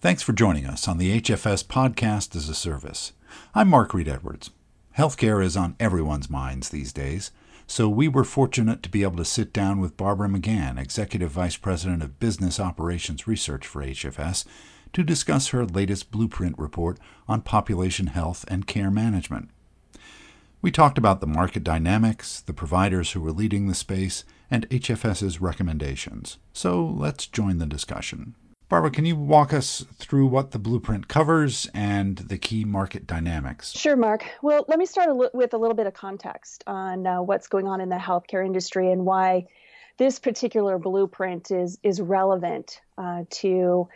Thanks for joining us on the HFS Podcast as a Service. I'm Mark Reed Edwards. Healthcare is on everyone's minds these days, so we were fortunate to be able to sit down with Barbara McGann, Executive Vice President of Business Operations Research for HFS, to discuss her latest blueprint report on population health and care management. We talked about the market dynamics, the providers who were leading the space, and HFS's recommendations. So let's join the discussion. Barbara, can you walk us through what the blueprint covers and the key market dynamics? Sure, Mark. Well, let me start with a little bit of context on uh, what's going on in the healthcare industry and why this particular blueprint is is relevant uh, to,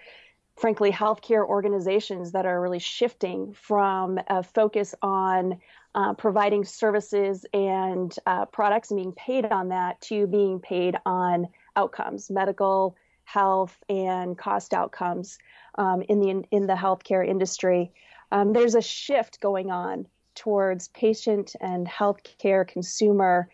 frankly, healthcare organizations that are really shifting from a focus on uh, providing services and uh, products and being paid on that to being paid on outcomes, medical health and cost outcomes um, in the in the healthcare industry. Um, there's a shift going on towards patient and healthcare consumer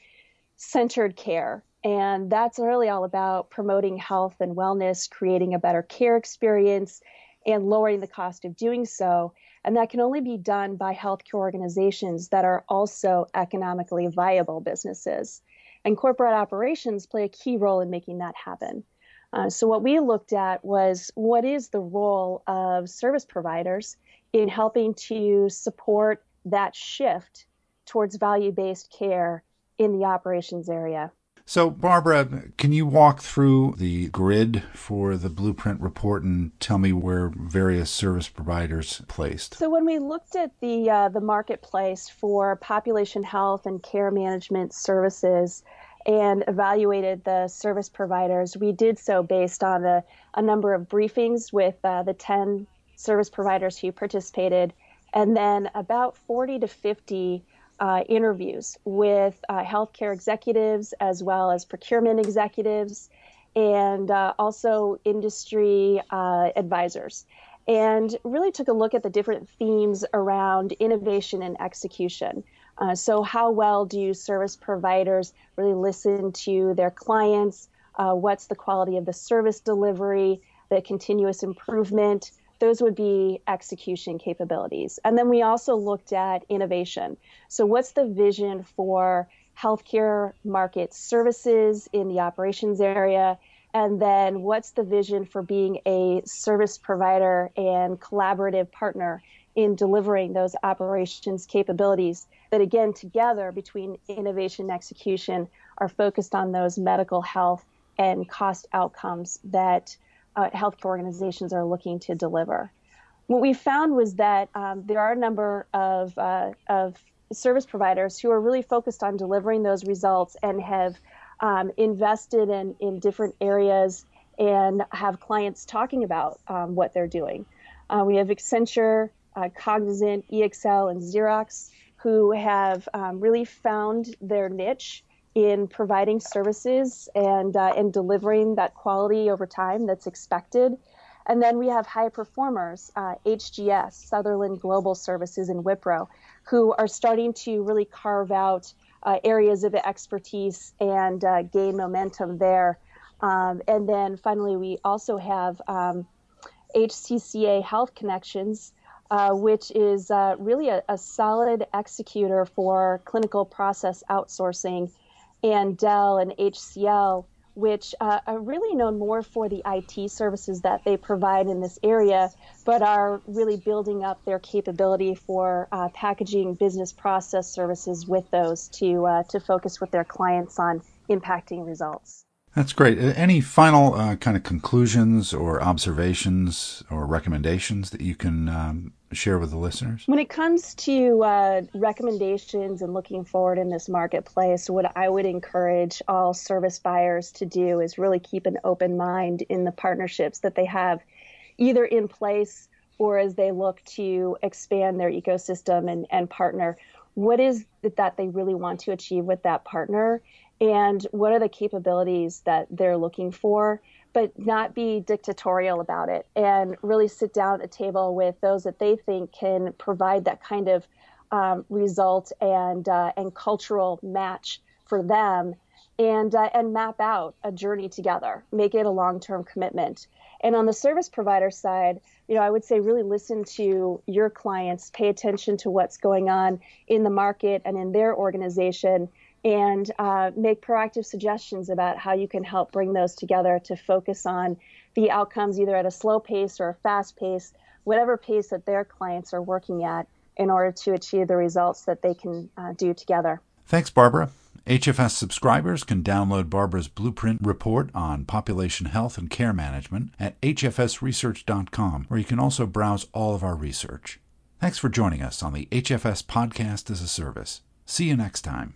centered care. And that's really all about promoting health and wellness, creating a better care experience, and lowering the cost of doing so. And that can only be done by healthcare organizations that are also economically viable businesses. And corporate operations play a key role in making that happen. Uh, so, what we looked at was what is the role of service providers in helping to support that shift towards value based care in the operations area. So, Barbara, can you walk through the grid for the blueprint report and tell me where various service providers placed? So, when we looked at the uh, the marketplace for population health and care management services, and evaluated the service providers. We did so based on a, a number of briefings with uh, the 10 service providers who participated, and then about 40 to 50 uh, interviews with uh, healthcare executives as well as procurement executives and uh, also industry uh, advisors. And really took a look at the different themes around innovation and execution. Uh, so, how well do service providers really listen to their clients? Uh, what's the quality of the service delivery, the continuous improvement? Those would be execution capabilities. And then we also looked at innovation. So, what's the vision for healthcare market services in the operations area? And then, what's the vision for being a service provider and collaborative partner in delivering those operations capabilities that again together between innovation and execution are focused on those medical health and cost outcomes that uh, healthcare organizations are looking to deliver. What we found was that um, there are a number of, uh, of service providers who are really focused on delivering those results and have um, invested in, in different areas and have clients talking about um, what they're doing. Uh, we have Accenture, uh, Cognizant, EXL, and Xerox who have um, really found their niche in providing services and uh, delivering that quality over time that's expected. And then we have high performers, uh, HGS, Sutherland Global Services, and Wipro, who are starting to really carve out uh, areas of expertise and uh, gain momentum there. Um, and then finally, we also have um, HCCA Health Connections, uh, which is uh, really a, a, solid executor for clinical process outsourcing, and Dell and HCL, which uh, are really known more for the IT services that they provide in this area, but are really building up their capability for uh, packaging business process services with those to uh, to focus with their clients on impacting results. That's great. Uh, any final uh, kind of conclusions or observations or recommendations that you can um, share with the listeners? When it comes to uh, recommendations and looking forward in this marketplace, what I would encourage all service buyers to do is really keep an open mind in the partnerships that they have either in place or as they look to expand their ecosystem and, and partner. What is it that they really want to achieve with that partner? and what are the capabilities that they're looking for, but not be dictatorial about it and really sit down at a table with those that they think can provide that kind of um, result and uh, and cultural match for them and uh, and map out a journey together make it a long-term commitment And on the service provider side, you know, I would say really listen to your clients, pay attention to what's going on in the market and in their organization, and uh, make proactive suggestions about how you can help bring those together to focus on the outcomes either at a slow pace or a fast pace, whatever pace that their clients are working at in order to achieve the results that they can uh, do together. Thanks, Barbara. HFS subscribers can download Barbara's blueprint report on population health and care management at hfsresearch.com, where you can also browse all of our research. Thanks for joining us on the HFS Podcast as a Service. See you next time.